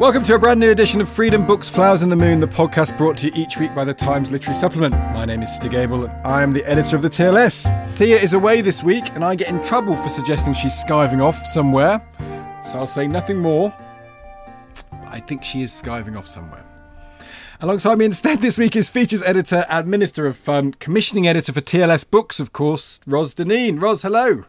Welcome to a brand new edition of Freedom Books Flowers and the Moon, the podcast brought to you each week by the Times Literary Supplement. My name is Stig Abell, and I am the editor of the TLS. Thea is away this week, and I get in trouble for suggesting she's skiving off somewhere. So I'll say nothing more. I think she is skiving off somewhere. Alongside me instead this week is features editor and Minister of Fun, commissioning editor for TLS Books, of course, Ros Dineen. Ros, hello.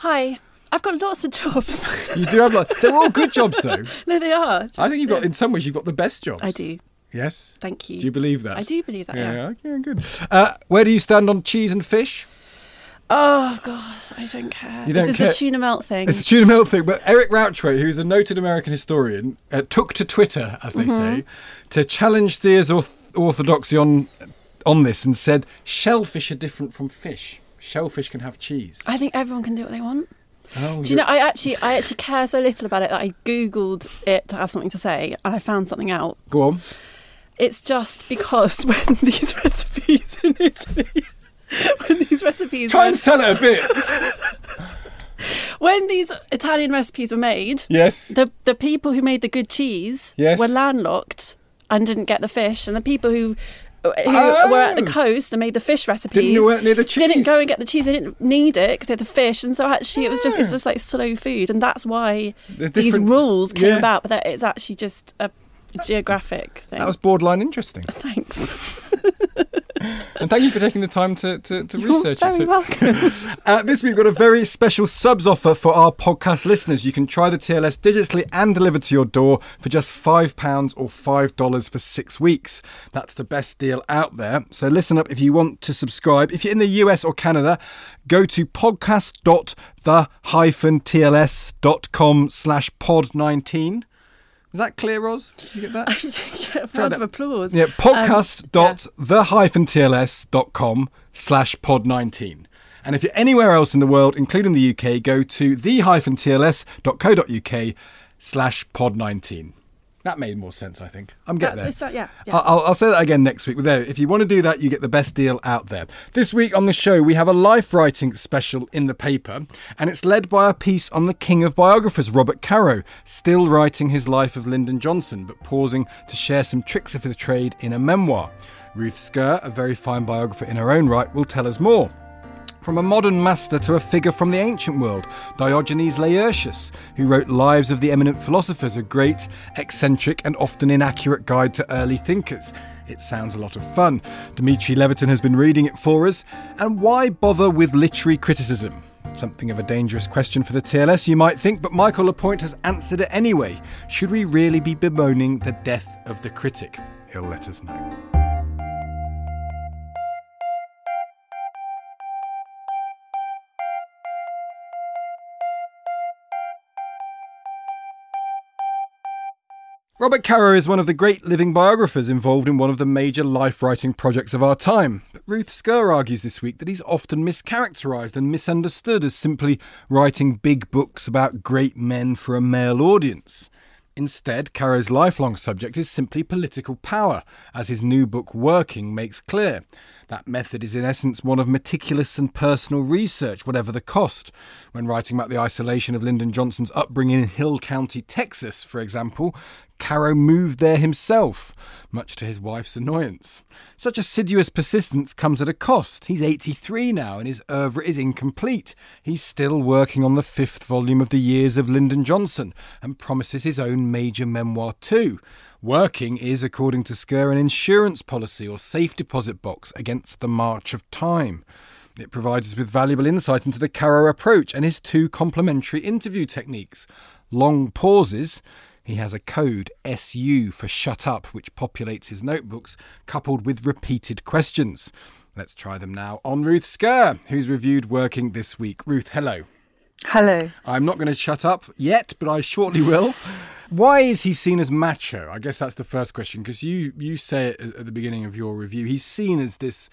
Hi. I've got lots of jobs. You do have, like, they're all good jobs though. no, they are. I think you've got, in some ways, you've got the best jobs. I do. Yes. Thank you. Do you believe that? I do believe that. Yeah. Yeah, yeah, good. Uh, where do you stand on cheese and fish? Oh God, I don't care. You this don't is care? the tuna melt thing. It's the tuna melt thing, but Eric Rauchway, who's a noted American historian, uh, took to Twitter, as they Mm-hmm. say, to challenge Thea's orth- orthodoxy on on this, and said shellfish are different from fish. Shellfish can have cheese. I think everyone can do what they want. Oh, Do you know? I actually, I actually care so little about it that I googled it to have something to say, and I found something out. Go on. It's just because when these recipes in Italy, when these recipes, Try were, and sell it a bit. when these Italian recipes were made, yes. the the people who made the good cheese Yes. were landlocked and didn't get the fish, and the people who who Oh. were at the coast and made the fish recipes Didn't near the cheese. didn't go and get the cheese. They didn't need it because they had the fish, and so actually it was just it's Ah. just like slow food, and that's why these rules came yeah. about. But that it's actually just a geographic thing. That was borderline interesting. Thanks. And thank you for taking the time to, to, to You're research very it. welcome. Uh, this week we've got a very special subs offer for our podcast listeners. You can try the TLS digitally and delivered to your door for just £5 or $5 for six weeks. That's the best deal out there. So listen up if you want to subscribe. If you're in the US or Canada, go to podcast.the-tls.com slash pod19. Is that clear, Ros? Did you get that? Yeah, round of applause. Yeah, Um, podcast.the-tls.com slash pod19. And if you're anywhere else in the world, including the UK, go to the-tls.co.uk slash pod19. That made more sense, I think. I'm getting That- there. that- yeah, yeah. I'll, I'll- say that again next week. There, if you want to do that, you get the best deal out there. This week on the show, we have a life writing special in the paper, and it's led by a piece on the king of biographers, Robert Caro, still writing his life of Lyndon Johnson, but pausing to share some tricks of the trade in a memoir. Ruth Scurr, a very fine biographer in her own right, will tell us more. From a modern master to a figure from the ancient world, Diogenes Laertius, who wrote Lives of the Eminent Philosophers, a great, eccentric, and often inaccurate guide to early thinkers. It sounds a lot of fun. Dimitri Levitin has been reading it for us. And why bother with literary criticism? Something of a dangerous question for the TLS, you might think, but Michael Lapointe has answered it anyway. Should we really be bemoaning the death of the critic? He'll let us know. Robert Caro is one of the great living biographers involved in one of the major life writing projects of our time. But Ruth Scurr argues this week that he's often mischaracterised and misunderstood as simply writing big books about great men for a male audience. Instead, Caro's lifelong subject is simply political power, as his new book Working makes clear. That method is, in essence, one of meticulous and personal research, whatever the cost. When writing about the isolation of Lyndon Johnson's upbringing in Hill Country, Texas, for example, Caro moved there himself, much to his wife's annoyance. Such assiduous persistence comes at a cost. He's 83 now and his oeuvre is incomplete. He's still working on the fifth volume of The Years of Lyndon Johnson and promises his own major memoir too. Working is, according to Scurr, an insurance policy or safe deposit box against the march of time. It provides us with valuable insight into the Caro approach and his two complementary interview techniques long pauses he has a code SU for shut up, which populates his notebooks, coupled with repeated questions. Let's try them now on Ruth Scurr, who's reviewed working this week. Ruth, hello. Hello. I'm not going to shut up yet, but I shortly will. Why is he seen as macho? I guess that's the first question, because you, you say it at the beginning of your review. He's seen as this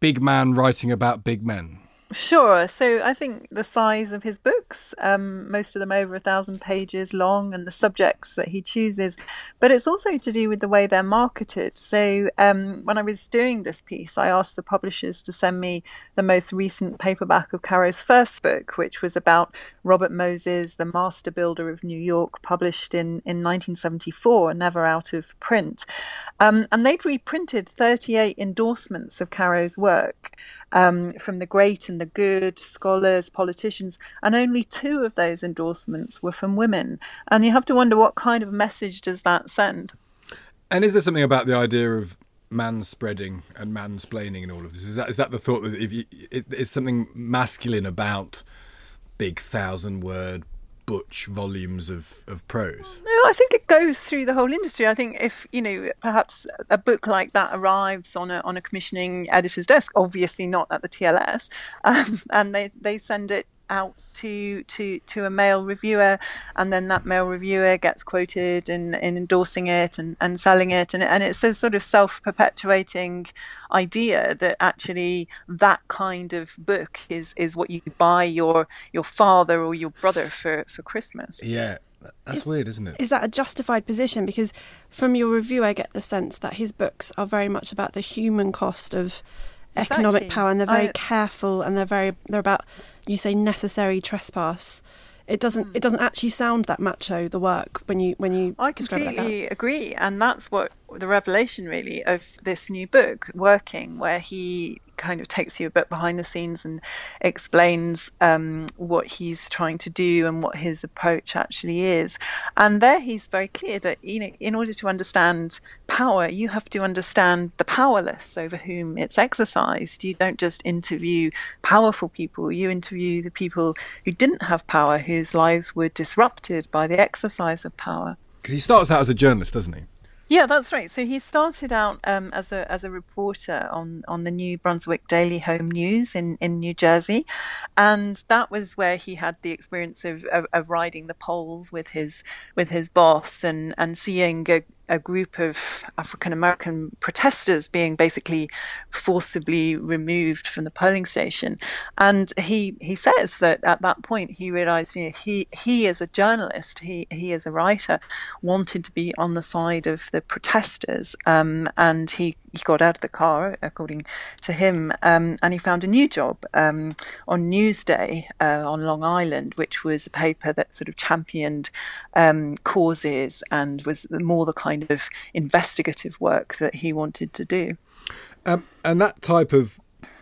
big man writing about big men. Sure. So I think the size of his books, um, most of them over a thousand pages long, and the subjects that he chooses, but it's also to do with the way they're marketed. So um, when I was doing this piece, I asked the publishers to send me the most recent paperback of Caro's first book, which was about Robert Moses, the master builder of New York, published in, in 1974, never out of print. Um, and they'd reprinted 38 endorsements of Caro's work um, from the great and the good, scholars, politicians, and only two of those endorsements were from women. And you have to wonder what kind of message does that send? And is there something about the idea of man spreading and mansplaining and all of this? Is that is that the thought that if you, it, it's something masculine about big thousand word butch volumes of, of prose? No, I think it goes through the whole industry. I think if you know, perhaps a book like that arrives on a on a commissioning editor's desk, obviously not at the TLS, um, and they they send it out to to to a male reviewer and then that male reviewer gets quoted in, in endorsing it and, and selling it and, and it's a sort of self-perpetuating idea that actually that kind of book is is what you buy your your father or your brother for for christmas yeah that's is, weird, isn't it? Is that a justified position? Because from your review, I get the sense that his books are very much about the human cost of economic exactly. power, and they're very I, careful, and they're very they're about you say necessary trespass. It doesn't. Hmm. It doesn't actually sound that macho. The work when you when you I describe completely it like agree, and that's what the revelation really of this new book, working, where he kind of takes you a bit behind the scenes and explains um, what he's trying to do and what his approach actually is. And there he's very clear that you know, in order to understand power, you have to understand the powerless over whom it's exercised. You don't just interview powerful people, you interview the people who didn't have power, whose lives were disrupted by the exercise of power. Because he starts out as a journalist, doesn't he? Yeah, that's right. So he started out um, as a as a reporter on on the New Brunswick Daily Home News in, in New Jersey, and that was where he had the experience of, of, of riding the polls with his with his boss and and seeing a, a group of African American protesters being basically forcibly removed from the polling station. And he he says that at that point he realized you know he he as a journalist he he as a writer wanted to be on the side of the protesters um, and he he got out of the car, according to him, um, and he found a new job um, on Newsday uh, on Long Island, which was a paper that sort of championed um, causes and was more the kind of investigative work that he wanted to do. Um, and that type of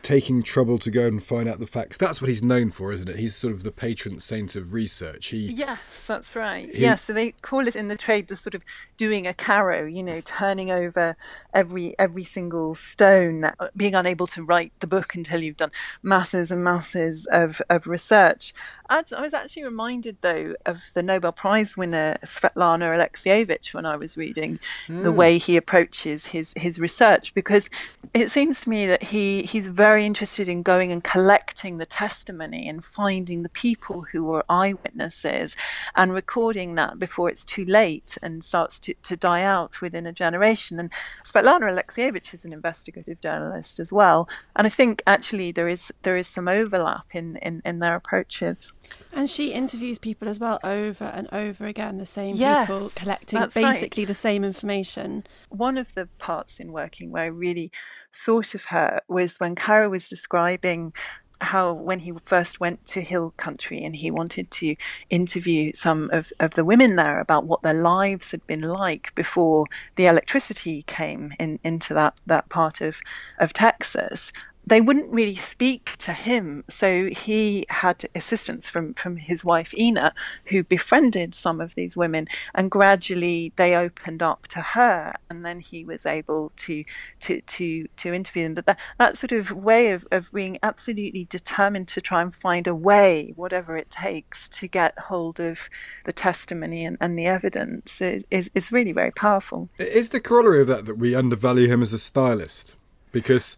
taking trouble to go and find out the facts. That's what he's known for, isn't it? He's sort of the patron saint of research. He, yes, that's right. He, yeah, so they call it in the trade the sort of doing a Caro, you know, turning over every every single stone, being unable to write the book until you've done masses and masses of, of research. I, I was actually reminded, though, of the Nobel Prize winner Svetlana Alexievich when I was reading mm. the hmm. way he approaches his, his research, because it seems to me that he, he's very very interested in going and collecting the testimony and finding the people who were eyewitnesses and recording that before it's too late and starts to, to die out within a generation. And Svetlana Alexievich is an investigative journalist as well. And I think actually there is there is some overlap in, in, in their approaches. And she interviews people as well over and over again, the same yes, people collecting basically right. the same information. One of the parts in working where I really thought of her was when Caro was describing how when he first went to hill country and he wanted to interview some of, of the women there about what their lives had been like before the electricity came in, into that, that part of, of Texas they wouldn't really speak to him. So he had assistance from, from his wife Ina, who befriended some of these women, and gradually they opened up to her, and then he was able to to to to interview them. But that, that sort of way of, of being absolutely determined to try and find a way, whatever it takes, to get hold of the testimony and, and the evidence is, is, is really very powerful. Is the corollary of that that we undervalue him as a stylist? Because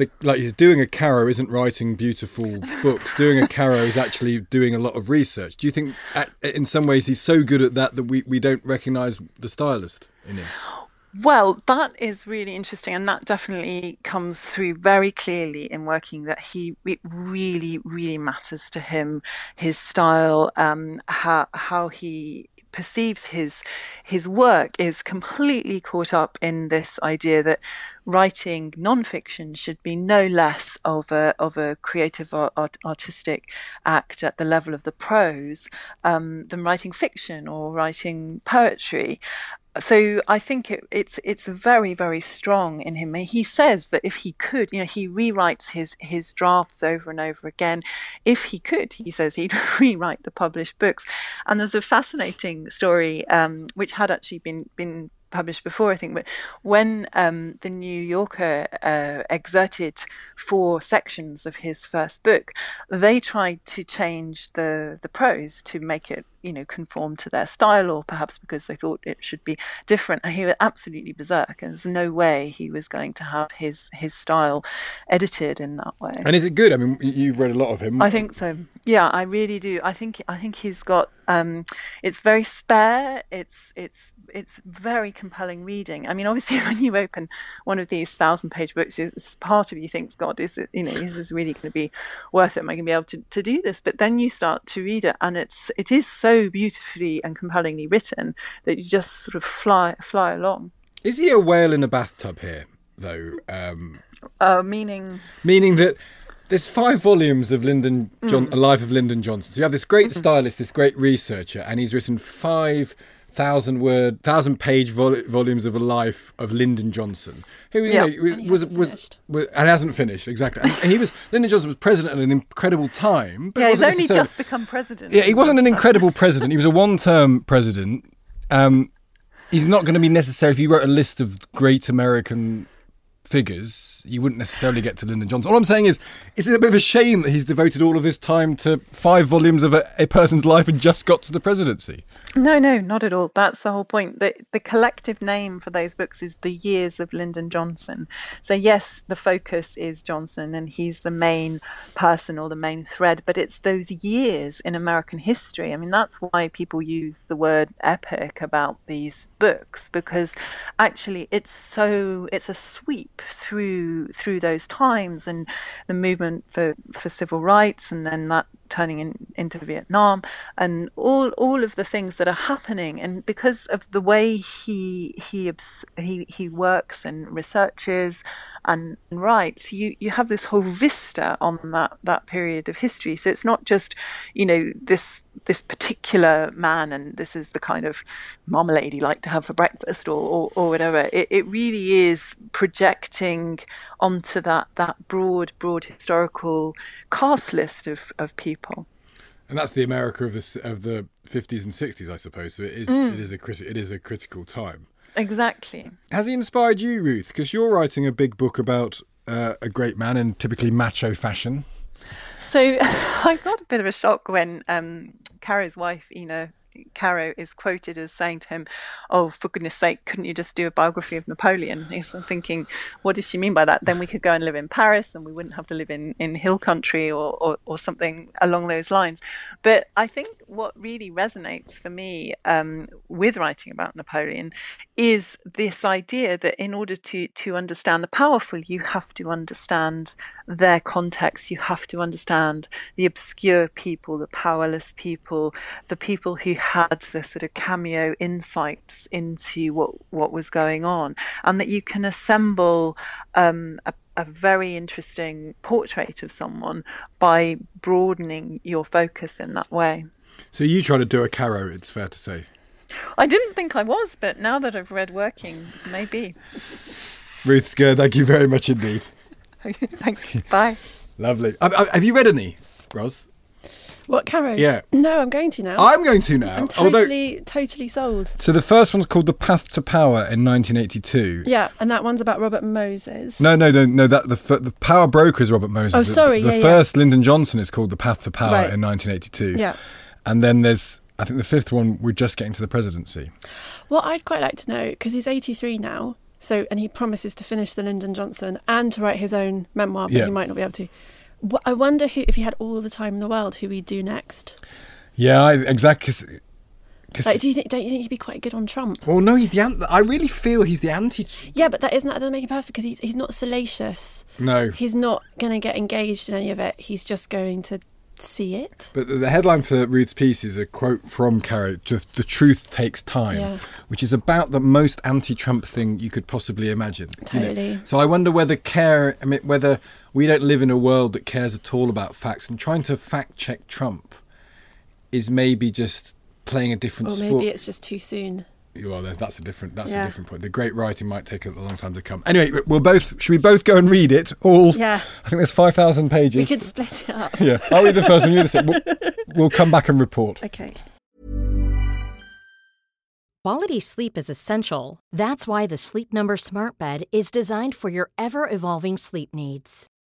the, like doing a Caro isn't writing beautiful books. doing a Caro is actually doing a lot of research. Do you think, at, in some ways, he's so good at that that we, we don't recognise the stylist in him? Well, that is really interesting, and that definitely comes through very clearly in working. That he it really, really matters to him, his style, um, how how he perceives his his work is completely caught up in this idea that writing nonfiction should be no less of a of a creative art, artistic act at the level of the prose um, than writing fiction or writing poetry so I think it, it's it's very very strong in him. He says that if he could, you know, he rewrites his his drafts over and over again. If he could, he says he'd rewrite the published books. And there's a fascinating story um, which had actually been been published before, I think, but when um, the New Yorker uh, exerted four sections of his first book, they tried to change the the prose to make it you know conform to their style or perhaps because they thought it should be different. And he was absolutely berserk and there's no way he was going to have his his style edited in that way. And is it good? I mean you've read a lot of him. I think so. Yeah i really do. I think i think he's got um it's very spare. It's it's it's very compelling reading. I mean obviously when you open one of these thousand page books part of you thinks god is it you know is this really going to be worth it? Am i going to be able to, to do this? But then you start to read it and it's it is so so beautifully and compellingly written that you just sort of fly fly along. Is he a whale in a bathtub here, though? Um, uh, meaning, meaning that there's five volumes of Lyndon John, mm. A Life of Lyndon Johnson. So you have this great mm-hmm. stylist, this great researcher, and he's written five thousand word, thousand page vol- volumes of a life of Lyndon Johnson, who you know was was, was, was, and hasn't finished exactly. And he was Lyndon Johnson was president at an incredible time. But yeah, he's only just become president. Yeah, he wasn't an incredible president. He was a one-term president. Um, he's not going to be necessary if you wrote a list of great American figures, you wouldn't necessarily get to Lyndon Johnson. All I'm saying is, it's a bit of a shame that he's devoted all of his time to five volumes of a, a, person's life and just got to the presidency. No, no, not at all. That's the whole point. The, the collective name for those books is The Years of Lyndon Johnson. So, yes, the focus is Johnson and he's the main person or the main thread, but it's those years in American history. I mean, that's why people use the word epic about these books because actually it's so, it's a sweep through through those times and the movement for, for civil rights and then that turning in, into Vietnam and all all of the things that are happening. And because of the way he he he he works and researches and writes you you have this whole vista on that that period of history. So it's not just you know this this particular man and this is the kind of marmalade he liked to have for breakfast or, or, or whatever. It, it really is projecting onto that that broad broad historical cast list of, of people and that's the America of the of the 50s and 60s, I suppose. So it is mm. it is a criti- it is a critical time. Exactly. Has he inspired you, Ruth? Because you're writing a big book about uh, a great man in typically macho fashion. So I got a bit of a shock when um, Caro's wife, Ina, Caro is quoted as saying to him, "Oh, for goodness sake, couldn't you just do a biography of Napoleon?" He's thinking, "What does she mean by that?" Then we could go and live in Paris, and we wouldn't have to live in in hill country or or, or something along those lines. But I think what really resonates for me um, with writing about Napoleon is this idea that in order to to understand the powerful, you have to understand their context. You have to understand the obscure people, the powerless people, the people who had the sort of cameo insights into what what was going on, and that you can assemble um, a a very interesting portrait of someone by broadening your focus in that way. So you try to do a Caro, it's fair to say. I didn't think I was, but now that I've read Working, maybe. Ruth Scurr, thank you very much indeed. Thanks. Bye. Lovely. Have you read any, Ros? What, Caro? Yeah. No, I'm going to now. I'm going to now. I'm totally, Although, totally sold. So the first one's called The Path to Power in 1982. Yeah, and that one's about Robert Moses. No, no, no, no. That the the Power Broker is Robert Moses. Oh, sorry. The, the yeah, first yeah. Lyndon Johnson is called The Path to Power right. in 1982. Yeah. And then there's, I think the fifth one, we're just getting to the presidency. Well, I'd quite like to know because he's 83 now. So, and he promises to finish the Lyndon Johnson and to write his own memoir, but Yeah. he might not be able to. I wonder who, if he had all the time in the world, who he'd do next. Yeah, I, exactly. Cause, Like, do you think? Don't you think he'd be quite good on Trump? well, no, he's the. An- I really feel he's the anti. Yeah, but that isn't that doesn't make him perfect because he's he's not salacious. No, He's not going to get engaged in any of it. He's just going to see it. But the headline for Ruth's piece is a quote from Caro, just the truth takes time, Yeah. which is about the most anti-Trump thing you could possibly imagine. you know. Totally. So I wonder whether care, I mean, whether we don't live in a world that cares at all about facts, and trying to fact check Trump is maybe just playing a different Or sport. maybe it's just too soon. Well, there's, that's a different. That's Yeah. a different point. The great writing might take a long time to come. Anyway, we'll both. Should we both go and read it? All. Yeah. I think there's five thousand pages. We could split it up. Yeah, I'll read the first one. You read the second. We'll, we'll come back and report. Okay. Quality sleep is essential. That's why the Sleep Number Smart Bed is designed for your ever evolving sleep needs.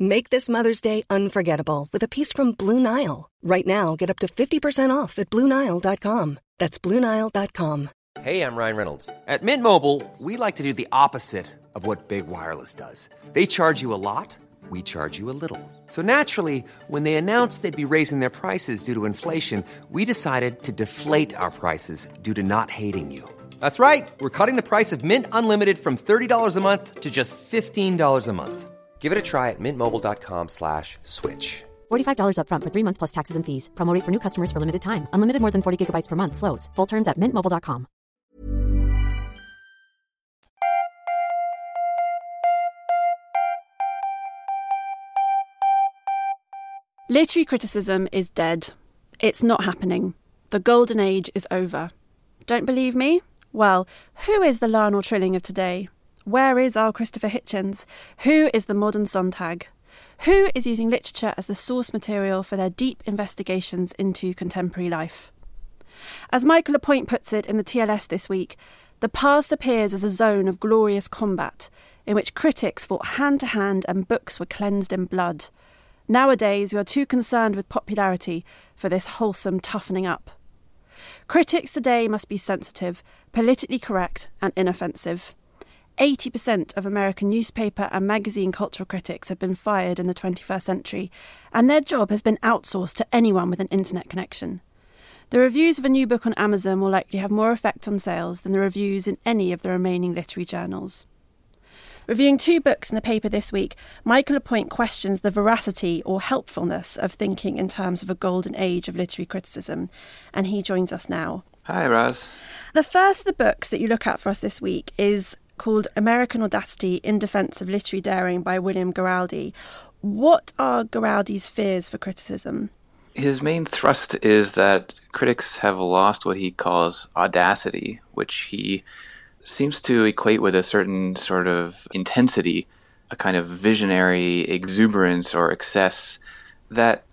Make this Mother's Day unforgettable with a piece from Blue Nile. Right now, get up to 50% off at BlueNile.com. That's BlueNile.com. Hey, I'm Ryan Reynolds. At Mint Mobile, we like to do the opposite of what Big Wireless does. They charge you a lot, we charge you a little. So naturally, when they announced they'd be raising their prices due to inflation, we decided to deflate our prices due to not hating you. That's right. We're cutting the price of Mint Unlimited from $30 a month to just $15 a month. Give it a try at mintmobile.com slash switch. $45 upfront for three months plus taxes and fees. Promo rate for new customers for limited time. Unlimited more than 40 gigabytes per month. Slows. Full terms at mintmobile.com. Literary criticism is dead. It's not happening. The golden age is over. Don't believe me? Well, who is the Lionel Trilling of today? Where is our Christopher Hitchens? Who is the modern Sontag? Who is using literature as the source material for their deep investigations into contemporary life? As Michael Lapointe puts it in the TLS this week, the past appears as a zone of glorious combat in which critics fought hand to hand and books were cleansed in blood. Nowadays, we are too concerned with popularity for this wholesome toughening up. Critics today must be sensitive, politically correct, and inoffensive. 80% of American newspaper and magazine cultural critics have been fired in the 21st century, and their job has been outsourced to anyone with an internet connection. The reviews of a new book on Amazon will likely have more effect on sales than the reviews in any of the remaining literary journals. Reviewing two books in the paper this week, Michael Lapointe questions the veracity or helpfulness of thinking in terms of a golden age of literary criticism, and he joins us now. Hi, Raz. The first of the books that you look at for us this week is called American Audacity in Defense of Literary Daring by William Giraldi. What are Giraldi's fears for criticism? His main thrust is that critics have lost what he calls audacity, which he seems to equate with a certain sort of intensity, a kind of visionary exuberance or excess that,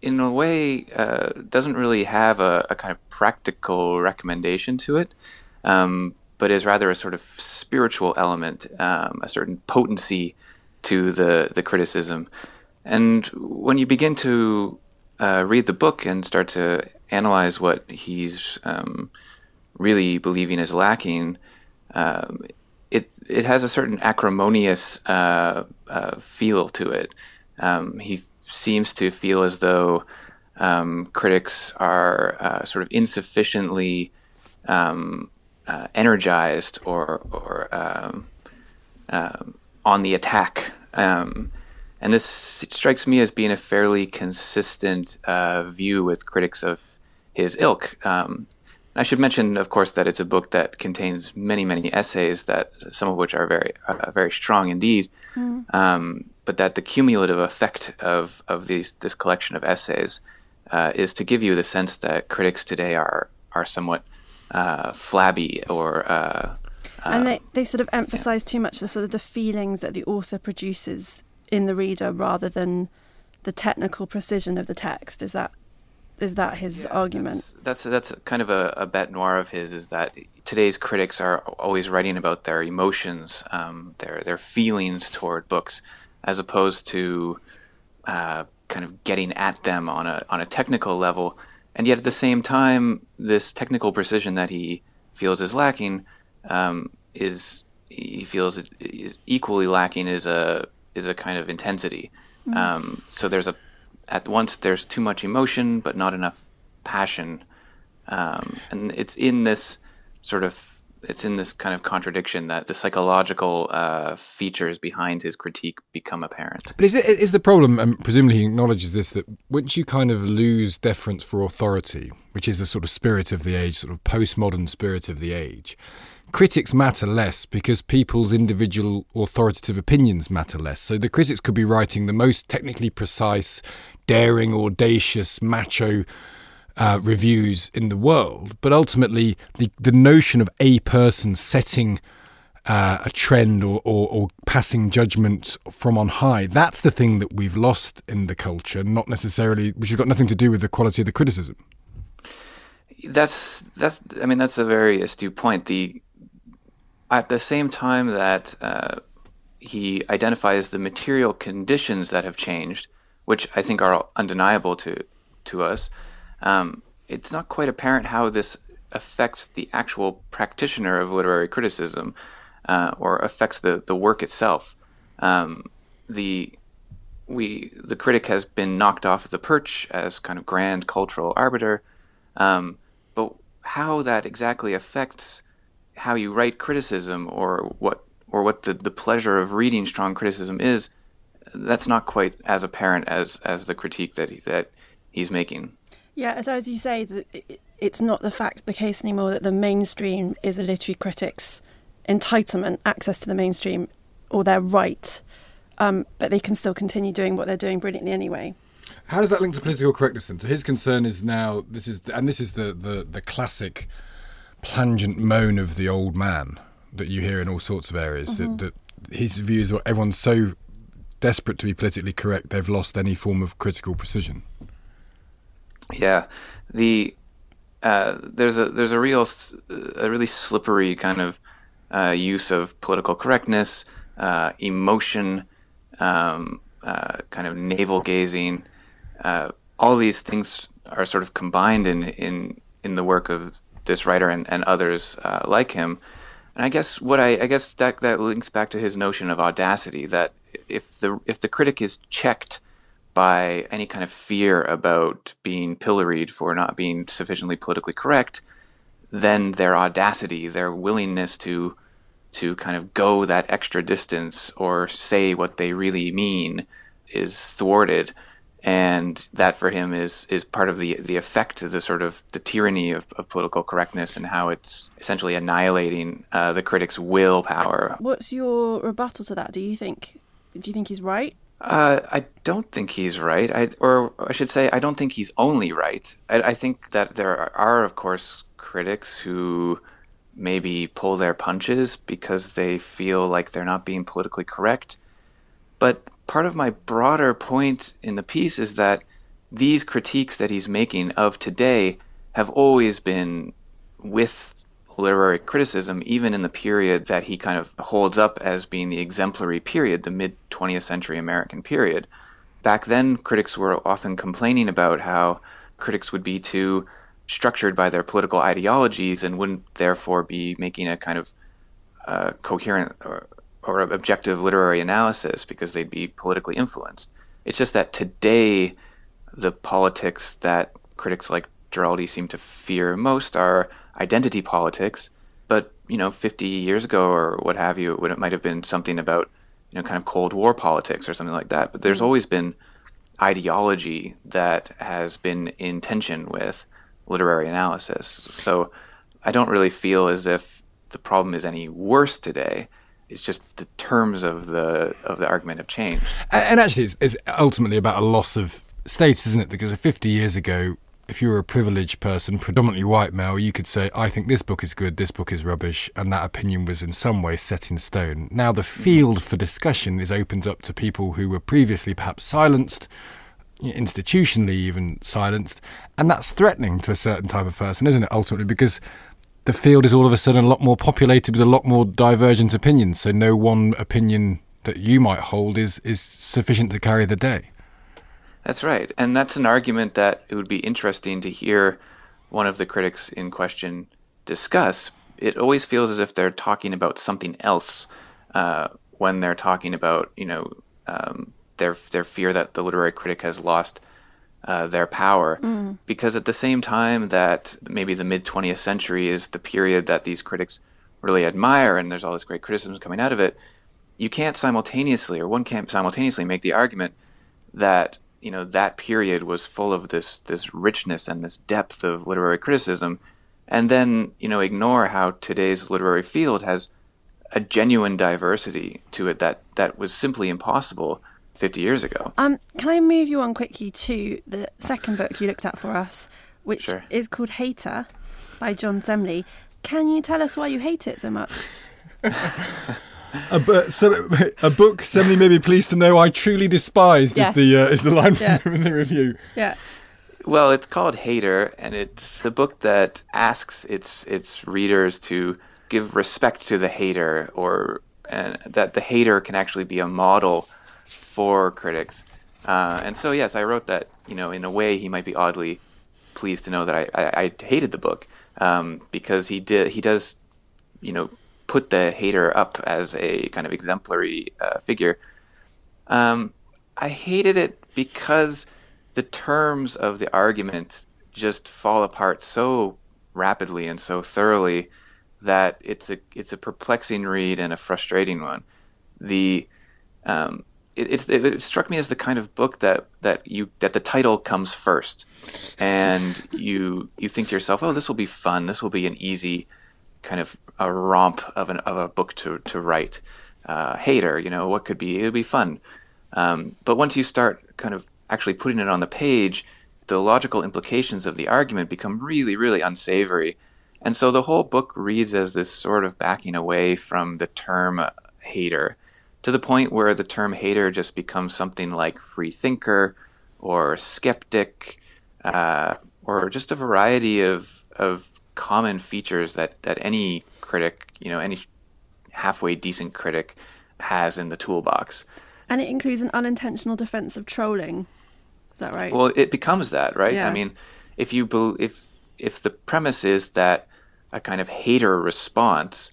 in a way, uh, doesn't really have a, a, kind of practical recommendation to it, um, but is rather a sort of spiritual element, um, a certain potency to the, the criticism. And when you begin to uh, read the book and start to analyze what he's um, really believing is lacking, um, it it has a certain acrimonious uh, uh, feel to it. Um, he seems to feel as though um, critics are uh, sort of insufficiently um, uh, energized or or um, on the attack. Um, and this strikes me as being a fairly consistent uh, view with critics of his ilk. Um, I should mention, of course, that it's a book that contains many, many essays, that some of which are very, uh, very strong indeed. Mm. Um, but that the cumulative effect of of these this collection of essays uh, is to give you the sense that critics today are are somewhat uh, flabby or. Uh, and they, they sort of emphasize yeah. too much the sort of the feelings that the author produces in the reader rather than the technical precision of the text. Is that is that his yeah, argument? That's, that's, that's kind of a, a bête noire of his. Is that today's critics are always writing about their emotions, um, their their feelings toward books, as opposed to uh, kind of getting at them on a on a technical level. And yet, at the same time, this technical precision that he feels is lacking um, is he feels it is equally lacking is a is a kind of intensity. Mm-hmm. Um, so there's a at once there's too much emotion but not enough passion, um, and it's in this sort of it's in this kind of contradiction that the psychological uh, features behind his critique become apparent. But is it is the problem? And presumably he acknowledges this that once you kind of lose deference for authority, which is the sort of spirit of the age, sort of postmodern spirit of the age critics matter less because people's individual authoritative opinions matter less. So the critics could be writing the most technically precise, daring, audacious, macho uh, reviews in the world, but ultimately the, the notion of a person setting uh, a trend or, or, or, passing judgment from on high. That's the thing that we've lost in the culture, not necessarily, which has got nothing to do with the quality of the criticism. That's that's. I mean, that's a very astute point. The at the same time that uh, he identifies the material conditions that have changed, which I think are undeniable to to us, um, it's not quite apparent how this affects the actual practitioner of literary criticism uh, or affects the, the work itself. Um, the we the critic has been knocked off the perch as kind of grand cultural arbiter, um, but how that exactly affects how you write criticism or what or what the, the pleasure of reading strong criticism is, that's not quite as apparent as as the critique that he, that he's making. Yeah, so as you say, it's not the fact the case anymore that the mainstream is a literary critic's entitlement, access to the mainstream, or their right, um, but they can still continue doing what they're doing brilliantly anyway. How does that link to political correctness then? So his concern is now this is and this is the the, the classic plangent moan of the old man that you hear in all sorts of areas. Mm-hmm. That, that his views are everyone's so desperate to be politically correct they've lost any form of critical precision. Yeah, the uh, there's a there's a real a really slippery kind of uh, use of political correctness, uh, emotion, um, uh, kind of navel gazing. Uh, all these things are sort of combined in in in the work of this writer and, and others uh, like him. And I guess what I, I guess that that links back to his notion of audacity that if the if the critic is checked by any kind of fear about being pilloried for not being sufficiently politically correct, then their audacity, their willingness to to kind of go that extra distance or say what they really mean is thwarted and that for him is is part of the the effect of the sort of the tyranny of, of political correctness and how it's essentially annihilating uh, the critic's willpower. What's your rebuttal to that? Do you think do you think he's right? Uh, I don't think he's right. I, or I should say, I don't think he's only right. I, I think that there are, are, of course, critics who maybe pull their punches because they feel like they're not being politically correct. But part of my broader point in the piece is that these critiques that he's making of today have always been with literary criticism, even in the period that he kind of holds up as being the exemplary period, the mid 20th century American period. Back then, critics were often complaining about how critics would be too structured by their political ideologies and wouldn't therefore be making a kind of uh, coherent or or objective literary analysis because they'd be politically influenced. It's just that today, the politics that critics like Giraldi seem to fear most are identity politics. But you know, 50 years ago or what have you, it might have been something about you know kind of Cold War politics or something like that. But there's mm-hmm. always been ideology that has been in tension with literary analysis. So I don't really feel as if the problem is any worse today it's just the terms of the of the argument have changed. And actually, it's, it's ultimately about a loss of status, isn't it? Because 50 years ago, if you were a privileged person, predominantly white male, you could say, I think this book is good, this book is rubbish, and that opinion was in some way set in stone. Now, the mm. field for discussion is opened up to people who were previously perhaps silenced, institutionally even silenced, and that's threatening to a certain type of person, isn't it, ultimately? Because the field is all of a sudden a lot more populated with a lot more divergent opinions. So no one opinion that you might hold is is sufficient to carry the day. That's right, and that's an argument that it would be interesting to hear one of the critics in question discuss. It always feels as if they're talking about something else uh, when they're talking about you know um, their their fear that the literary critic has lost uh, their power. Mm. Because at the same time that maybe the mid 20th century is the period that these critics really admire, and there's all this great criticism coming out of it, you can't simultaneously, or one can't simultaneously make the argument that you know that period was full of this this richness and this depth of literary criticism, and then you know ignore how today's literary field has a genuine diversity to it that that was simply impossible 50 years ago. Um, can I move you on quickly to the second book you looked at for us, which sure. is called Hater by John Semley. Can you tell us why you hate it so much? a, bu- so, a book Semley may be pleased to know I truly despised yes. is the uh, is the line from, yeah. the review. Yeah. Well, it's called Hater, and it's a book that asks its its readers to give respect to the hater, or and that the hater can actually be a model for critics. Uh, and so, yes, I wrote that. You know, in a way, he might be oddly pleased to know that I, I, I hated the book um, because he did he does, you know, put the hater up as a kind of exemplary uh, figure. Um, I hated it because the terms of the argument just fall apart so rapidly and so thoroughly that it's a it's a perplexing read and a frustrating one. The um, it, it, it, struck me as the kind of book that that you that the title comes first, and you you think to yourself, oh, this will be fun. This will be an easy kind of a romp of an of a book to to write. Uh, hater, you know, what could be? It would be fun. Um, but once you start kind of actually putting it on the page, the logical implications of the argument become really, really unsavory. And so the whole book reads as this sort of backing away from the term hater to the point where the term hater just becomes something like free thinker or skeptic uh, or just a variety of, of common features that, that any critic, you know, any halfway decent critic has in the toolbox. And it includes an unintentional defense of trolling. Is that right? Well, it becomes that, right? Yeah. I mean, if you be, if if the premise is that a kind of hater response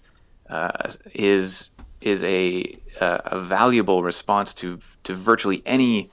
uh, is is a a valuable response to to virtually any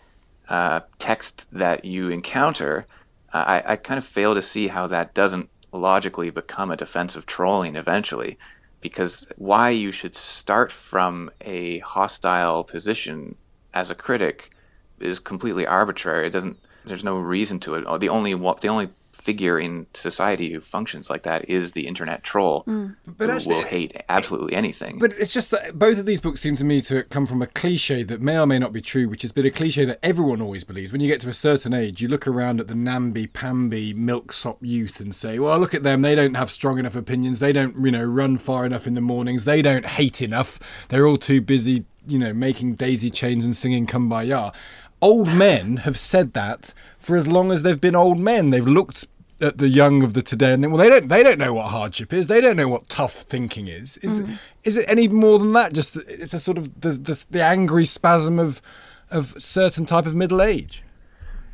uh, text that you encounter, uh, I, I kind of fail to see how that doesn't logically become a defensive trolling eventually. because why you should start from a hostile position as a critic is completely arbitrary. It doesn't. There's no reason to it. The only the only figure in society who functions like that is the internet troll mm. but who actually, will hate absolutely anything. But it's just that both of these books seem to me to come from a cliche that may or may not be true, which has been a cliche that everyone always believes. When you get to a certain age, you look around at the namby-pamby milksop youth and say, "Well, look at them. They don't have strong enough opinions. They don't, you know, run far enough in the mornings. They don't hate enough. They're all too busy." You know, making daisy chains and singing "Kumbaya." Old men have said that for as long as they've been old men. They've looked at the young of the today and think, well, they don't they don't know what hardship is. They don't know what tough thinking is. Is mm. is it any more than that? Just it's a sort of the, the the angry spasm of of certain type of middle age.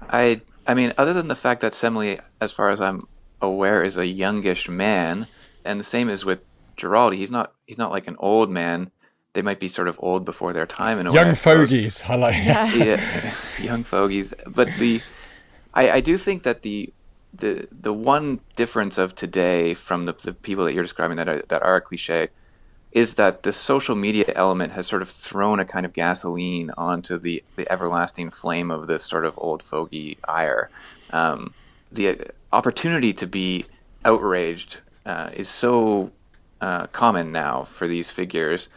I I mean, other than the fact that Semley, as far as I'm aware, is a youngish man, and the same is with Giraldi. He's not he's not like an old man. They might be sort of old before their time in a young way. fogies. I like yeah. yeah, young fogies. But the I, I do think that the the the one difference of today from the, the people that you're describing that are, that are a cliche is that the social media element has sort of thrown a kind of gasoline onto the, the everlasting flame of this sort of old fogey ire. Um, the opportunity to be outraged uh, is so uh, common now for these figures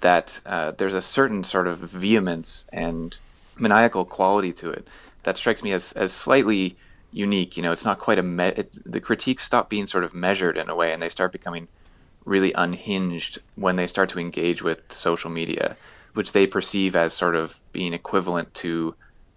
that uh, there's a certain sort of vehemence and maniacal quality to it that strikes me as, as slightly unique. You know, it's not quite a me- it, the critiques stop being sort of measured in a way, and they start becoming really unhinged when they start to engage with social media, which they perceive as sort of being equivalent to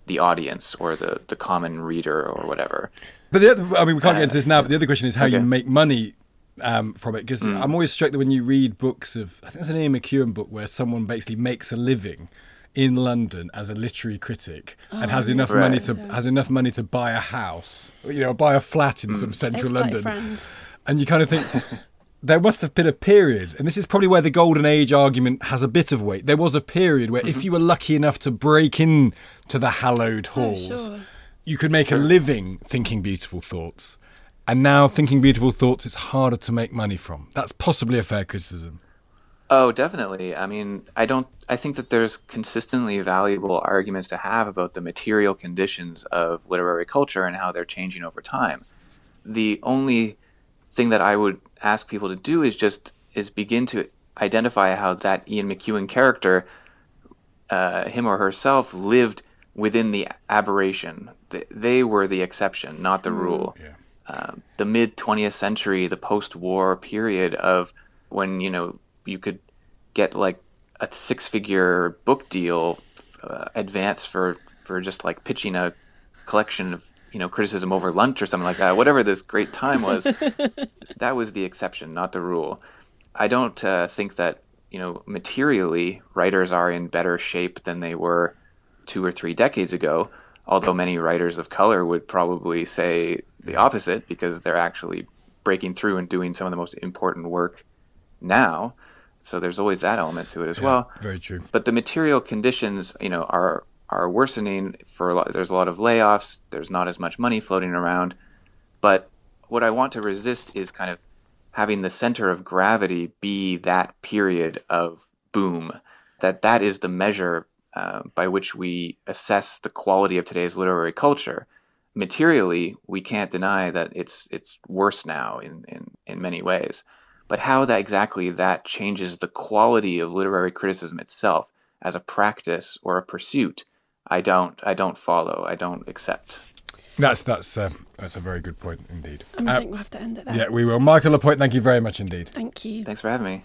the audience or the the common reader or whatever. But the other, I mean, we can't uh, get into this now. But the other question is how okay. you make money um, from it because mm. I'm always struck that when you read books of, I think there's an Ian McEwan book where someone basically makes a living in London as a literary critic oh, and has enough right. money to has enough money to buy a house, you know, buy a flat in mm. some central it's London. Like and you kind of think there must have been a period, and this is probably where the golden age argument has a bit of weight. There was a period where mm-hmm. if you were lucky enough to break in to the hallowed oh, halls, oh, sure. you could make a living thinking beautiful thoughts. And now thinking beautiful thoughts is harder to make money from. That's possibly a fair criticism. Oh, definitely. I mean, I don't. I think that there's consistently valuable arguments to have about the material conditions of literary culture and how they're changing over time. The only thing that I would ask people to do is just is begin to identify how that Ian McEwan character, uh, him or herself, lived within the aberration. They were the exception, not the mm, rule. Yeah. Uh, the mid 20th century, the post-war period of when you know you could get like a six figure book deal uh, advance for for just like pitching a collection of you know criticism over lunch or something like that whatever this great time was. That was the exception not the rule. I don't uh, think that you know materially writers are in better shape than they were two or three decades ago although many writers of color would probably say the opposite because they're actually breaking through and doing some of the most important work now so there's always that element to it as yeah, well. Very true. But the material conditions, you know, are are worsening for a lot. There's a lot of layoffs. There's not as much money floating around. But what I want to resist is kind of having the center of gravity be that period of boom. That that is the measure uh, by which we assess the quality of today's literary culture. Materially, we can't deny that it's it's worse now in, in, in many ways but how that exactly that changes the quality of literary criticism itself as a practice or a pursuit, I don't I don't follow. I don't accept. That's that's uh, that's a very good point indeed. I uh, think we'll have to end it there. Yeah, we will. Michael Lapointe, thank you very much indeed. Thank you. Thanks for having me.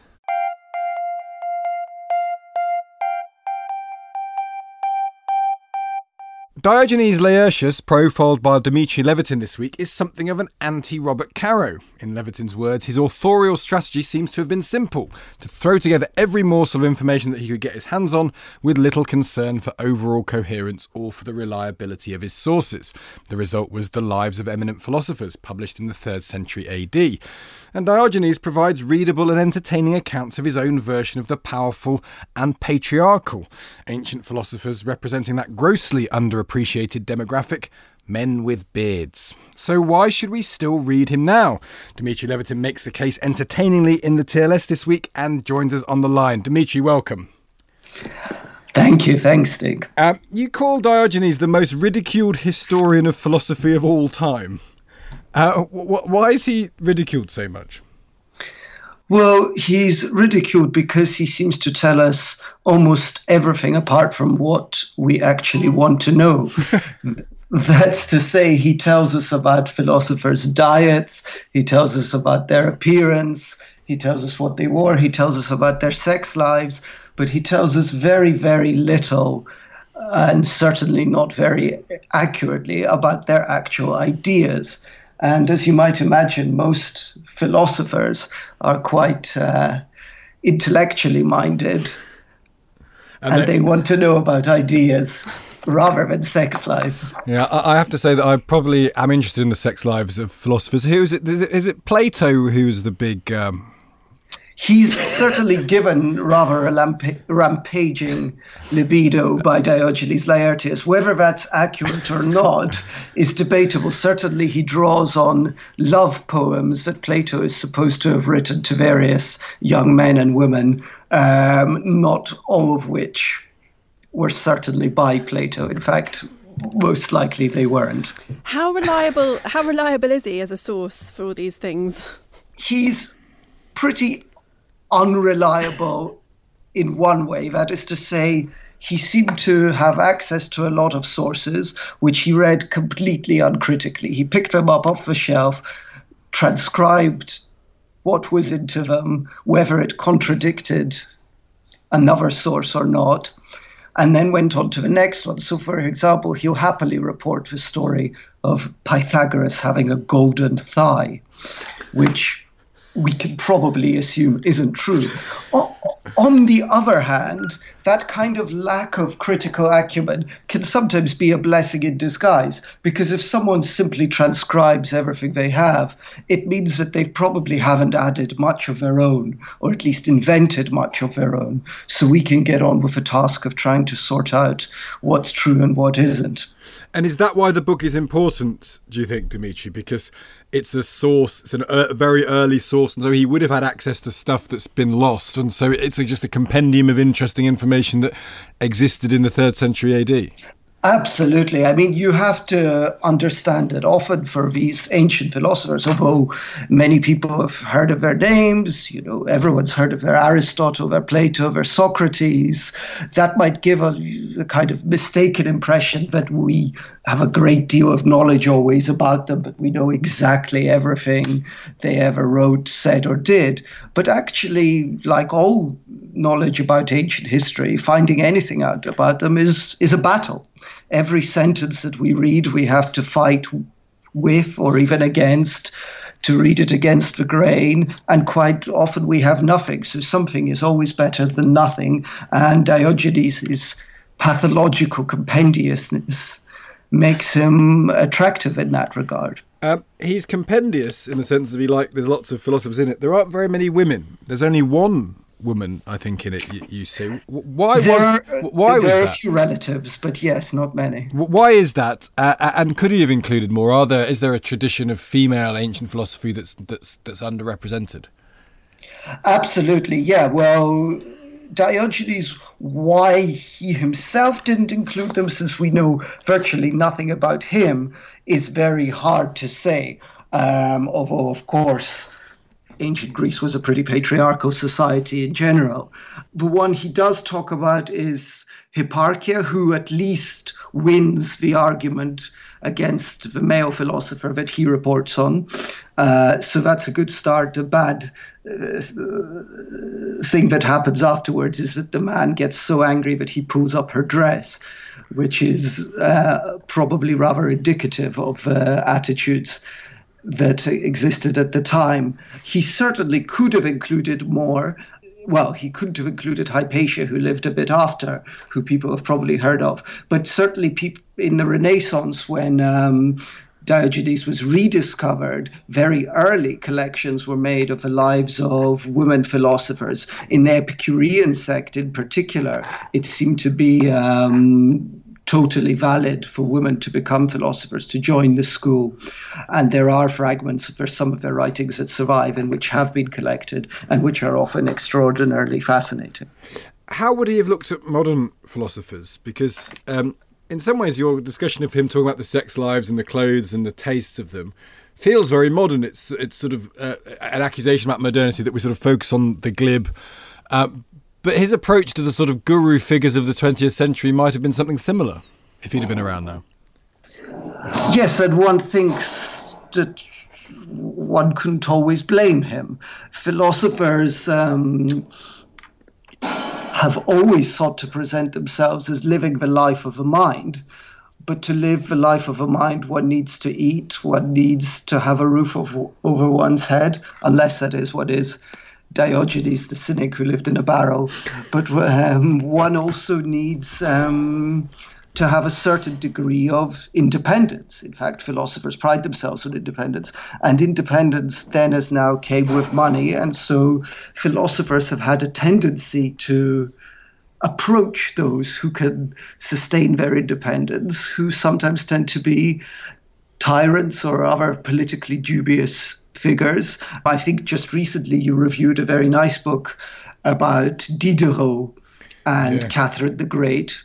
Diogenes Laertius, profiled by Dmitry Levitin this week, is something of an anti Robert Caro. In Levitin's words, his authorial strategy seems to have been simple to throw together every morsel of information that he could get his hands on with little concern for overall coherence or for the reliability of his sources. The result was The Lives of Eminent Philosophers, published in the 3rd century AD and Diogenes provides readable and entertaining accounts of his own version of the powerful and patriarchal, ancient philosophers representing that grossly underappreciated demographic, Men with Beards. So why should we still read him now? Dimitri Levitin makes the case entertainingly in the TLS this week and joins us on the line. Dimitri, welcome. Thank you. Thanks, Stig. Uh, you call Diogenes the most ridiculed historian of philosophy of all time. Uh, wh- why is he ridiculed so much? Well, he's ridiculed because he seems to tell us almost everything apart from what we actually want to know. That's to say, he tells us about philosophers' diets, he tells us about their appearance, he tells us what they wore, he tells us about their sex lives, but he tells us very, very little, and certainly not very accurately, about their actual ideas. And as you might imagine, most philosophers are quite uh, intellectually minded, and, and they, they want to know about ideas rather than sex life. Yeah, I have to say that I probably am interested in the sex lives of philosophers. Who is it? Is it, is it Plato who's the big um, He's certainly given rather a lamp- rampaging libido by Diogenes Laertius. Whether that's accurate or not is debatable. Certainly, he draws on love poems that Plato is supposed to have written to various young men and women, um, not all of which were certainly by Plato. In fact, most likely they weren't. How reliable? How reliable is he as a source for all these things? He's pretty unreliable in one way. That is to say, he seemed to have access to a lot of sources which he read completely uncritically. He picked them up off the shelf, transcribed what was into them, whether it contradicted another source or not, and then went on to the next one. So, for example, he'll happily report the story of Pythagoras having a golden thigh, which we can probably assume isn't true. On the other hand, that kind of lack of critical acumen can sometimes be a blessing in disguise because if someone simply transcribes everything they have, it means that they probably haven't added much of their own, or at least invented much of their own. So we can get on with the task of trying to sort out what's true and what isn't. And is that why the book is important, do you think, Dimitri? Because it's a source, it's a very early source, and so he would have had access to stuff that's been lost, and so it's a, just a compendium of interesting information that existed in the third century AD. Absolutely. I mean, you have to understand that often for these ancient philosophers, although many people have heard of their names, you know, everyone's heard of their Aristotle, their Plato, their Socrates, that might give a, a kind of mistaken impression that we have a great deal of knowledge always about them, but we know exactly everything they ever wrote, said, or did. But actually, like all knowledge about ancient history, finding anything out about them is, is a battle every sentence that we read, we have to fight with or even against to read it against the grain, and quite often we have nothing. So something is always better than nothing. And Diogenes' pathological compendiousness makes him attractive in that regard. Um, he's compendious in the sense of he like there's lots of philosophers in it. There aren't very many women. There's only one woman, I think, in it. You, you see, why there was are, why was there are a few relatives, but yes, not many. Why is that? Uh, and could he have included more? Are there is there a tradition of female ancient philosophy that's that's that's underrepresented? Absolutely, yeah. Well, Diogenes, why he himself didn't include them, since we know virtually nothing about him, is very hard to say. Um, although, of course, ancient Greece was a pretty patriarchal society in general. The one he does talk about is Hipparchia, who at least wins the argument against the male philosopher that he reports on. Uh, so that's a good start. A bad uh, thing that happens afterwards is that the man gets so angry that he pulls up her dress, which is uh, probably rather indicative of uh, attitudes that existed at the time. He certainly could have included more. Well, he couldn't have included Hypatia, who lived a bit after, who people have probably heard of. But certainly, people in the Renaissance, when um, Diogenes was rediscovered, very early collections were made of the lives of women philosophers. In the Epicurean sect, in particular, it seemed to be um, totally valid for women to become philosophers, to join the school. And there are fragments of some of their writings that survive and which have been collected and which are often extraordinarily fascinating. How would he have looked at modern philosophers? Because um, in some ways, your discussion of him talking about the sex lives and the clothes and the tastes of them feels very modern. It's it's sort of uh, an accusation about modernity that we sort of focus on the glib. Uh, but his approach to the sort of guru figures of the 20th century might have been something similar if he'd have been around now. Yes, and one thinks that one couldn't always blame him. Philosophers um, have always sought to present themselves as living the life of a mind. But to live the life of a mind, one needs to eat, one needs to have a roof over, over one's head, unless that is what is Diogenes the cynic who lived in a barrel. But um, one also needs um, to have a certain degree of independence. In fact, philosophers pride themselves on independence. And independence then as now came with money. And so philosophers have had a tendency to approach those who can sustain their independence, who sometimes tend to be tyrants or other politically dubious figures. I think just recently you reviewed a very nice book about Diderot and yeah. Catherine the Great.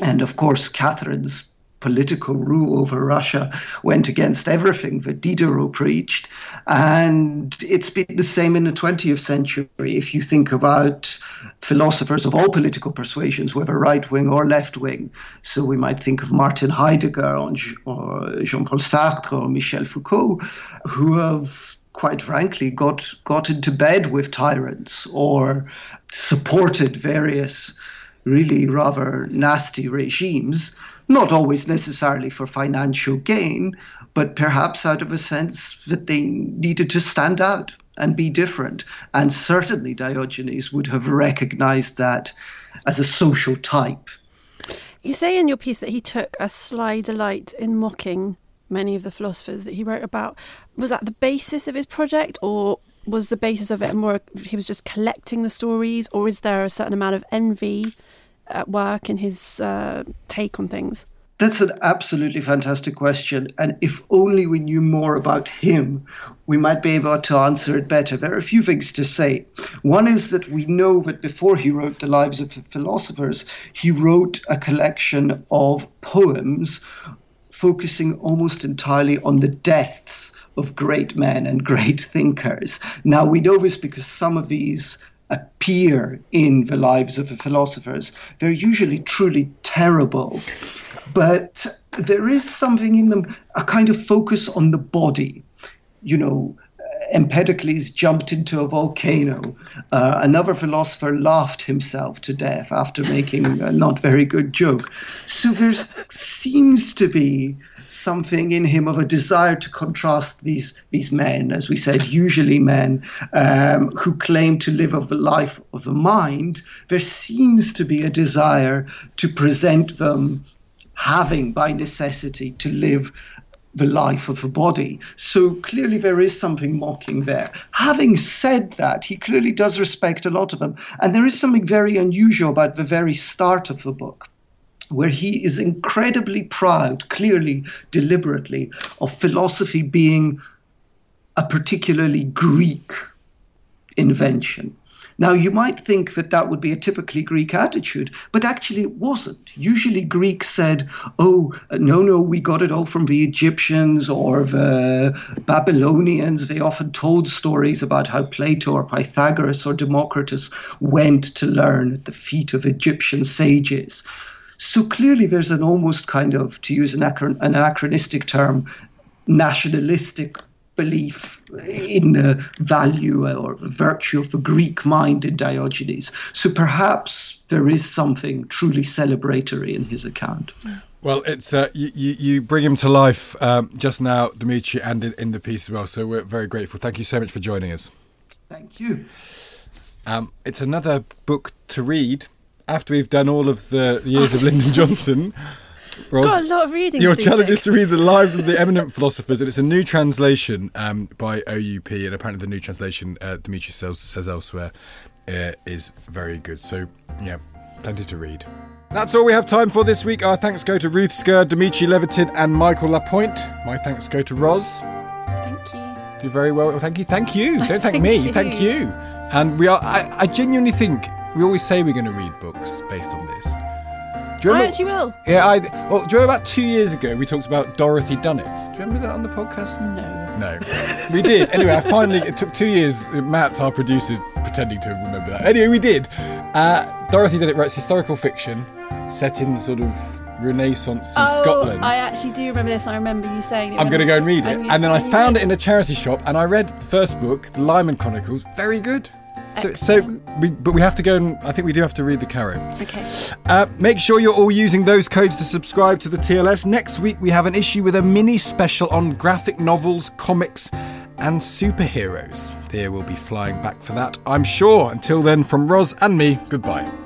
And of course, Catherine's political rule over Russia went against everything that Diderot preached. And it's been the same in the 20th century. If you think about philosophers of all political persuasions, whether right wing or left wing, so we might think of Martin Heidegger or Jean Paul Sartre or Michel Foucault, who have quite frankly got got into bed with tyrants or supported various really rather nasty regimes not always necessarily for financial gain, but perhaps out of a sense that they needed to stand out and be different. And certainly Diogenes would have recognized that as a social type. You say in your piece that he took a sly delight in mocking many of the philosophers that he wrote about. Was that the basis of his project, or was the basis of it more he was just collecting the stories, or is there a certain amount of envy at work and his uh, take on things? That's an absolutely fantastic question. And if only we knew more about him, we might be able to answer it better. There are a few things to say. One is that we know that before he wrote The Lives of the Philosophers, he wrote a collection of poems focusing almost entirely on the deaths of great men and great thinkers. Now, we know this because some of these appear in the lives of the philosophers. They're usually truly terrible, but there is something in them, a kind of focus on the body. You know, Empedocles jumped into a volcano. Uh, another philosopher laughed himself to death after making a not very good joke. So there seems to be something in him of a desire to contrast these these men, as we said, usually men um, who claim to live of the life of the mind. There seems to be a desire to present them having, by necessity, to live the life of the body. So clearly there is something mocking there. Having said that, he clearly does respect a lot of them. And there is something very unusual about the very start of the book where he is incredibly proud, clearly, deliberately, of philosophy being a particularly Greek invention. Now, you might think that that would be a typically Greek attitude, but actually it wasn't. Usually Greeks said, oh, no, no, we got it all from the Egyptians or the Babylonians. They often told stories about how Plato or Pythagoras or Democritus went to learn at the feet of Egyptian sages. So clearly, there's an almost kind of, to use an, an anachronistic term, nationalistic belief in the value or virtue of the Greek mind in Diogenes. So perhaps there is something truly celebratory in his account. Well, it's uh, you, you bring him to life um, just now, Dimitri, and in, in, the piece as well. So we're very grateful. Thank you so much for joining us. Thank you. Um, it's another book to read after we've done all of the years of Lyndon Johnson. Roz, Got a lot of reading. Your challenge is to read the lives of the eminent philosophers, and it's a new translation um, by OUP, and apparently the new translation uh, Dimitri says, says elsewhere uh, is very good. So yeah, plenty to read. That's all we have time for this week. Our thanks go to Ruth Scurr, Dimitri Levitin, and Michael Lapointe. My thanks go to Roz. Thank you. You're very well. Thank you. Thank you. Don't thank, Thank me. you. Thank you. And we are. I, I genuinely think we always say we're going to read books based on this. Do you I actually will. Yeah, I. Well, do you remember about two years ago we talked about Dorothy Dunnett? Do you remember that on the podcast? No. No, we did. Anyway, I finally. It took two years. Matt, our producer, pretending to remember that. Anyway, we did. Uh, Dorothy Dunnett writes historical fiction set in sort of Renaissance in oh, Scotland. I actually do remember this. I remember you saying it. I'm going to go and read it. you- And then I found it in a charity shop and I read the first book, The Lymond Chronicles. Very good. So, so we, but we have to go and I think we do have to read the Caro. Okay. Uh, make sure you're all using those codes to subscribe to the TLS. Next week we have an issue with a mini special on graphic novels, comics, and superheroes. Thea will be flying back for that, I'm sure. Until then, from Roz and me, goodbye.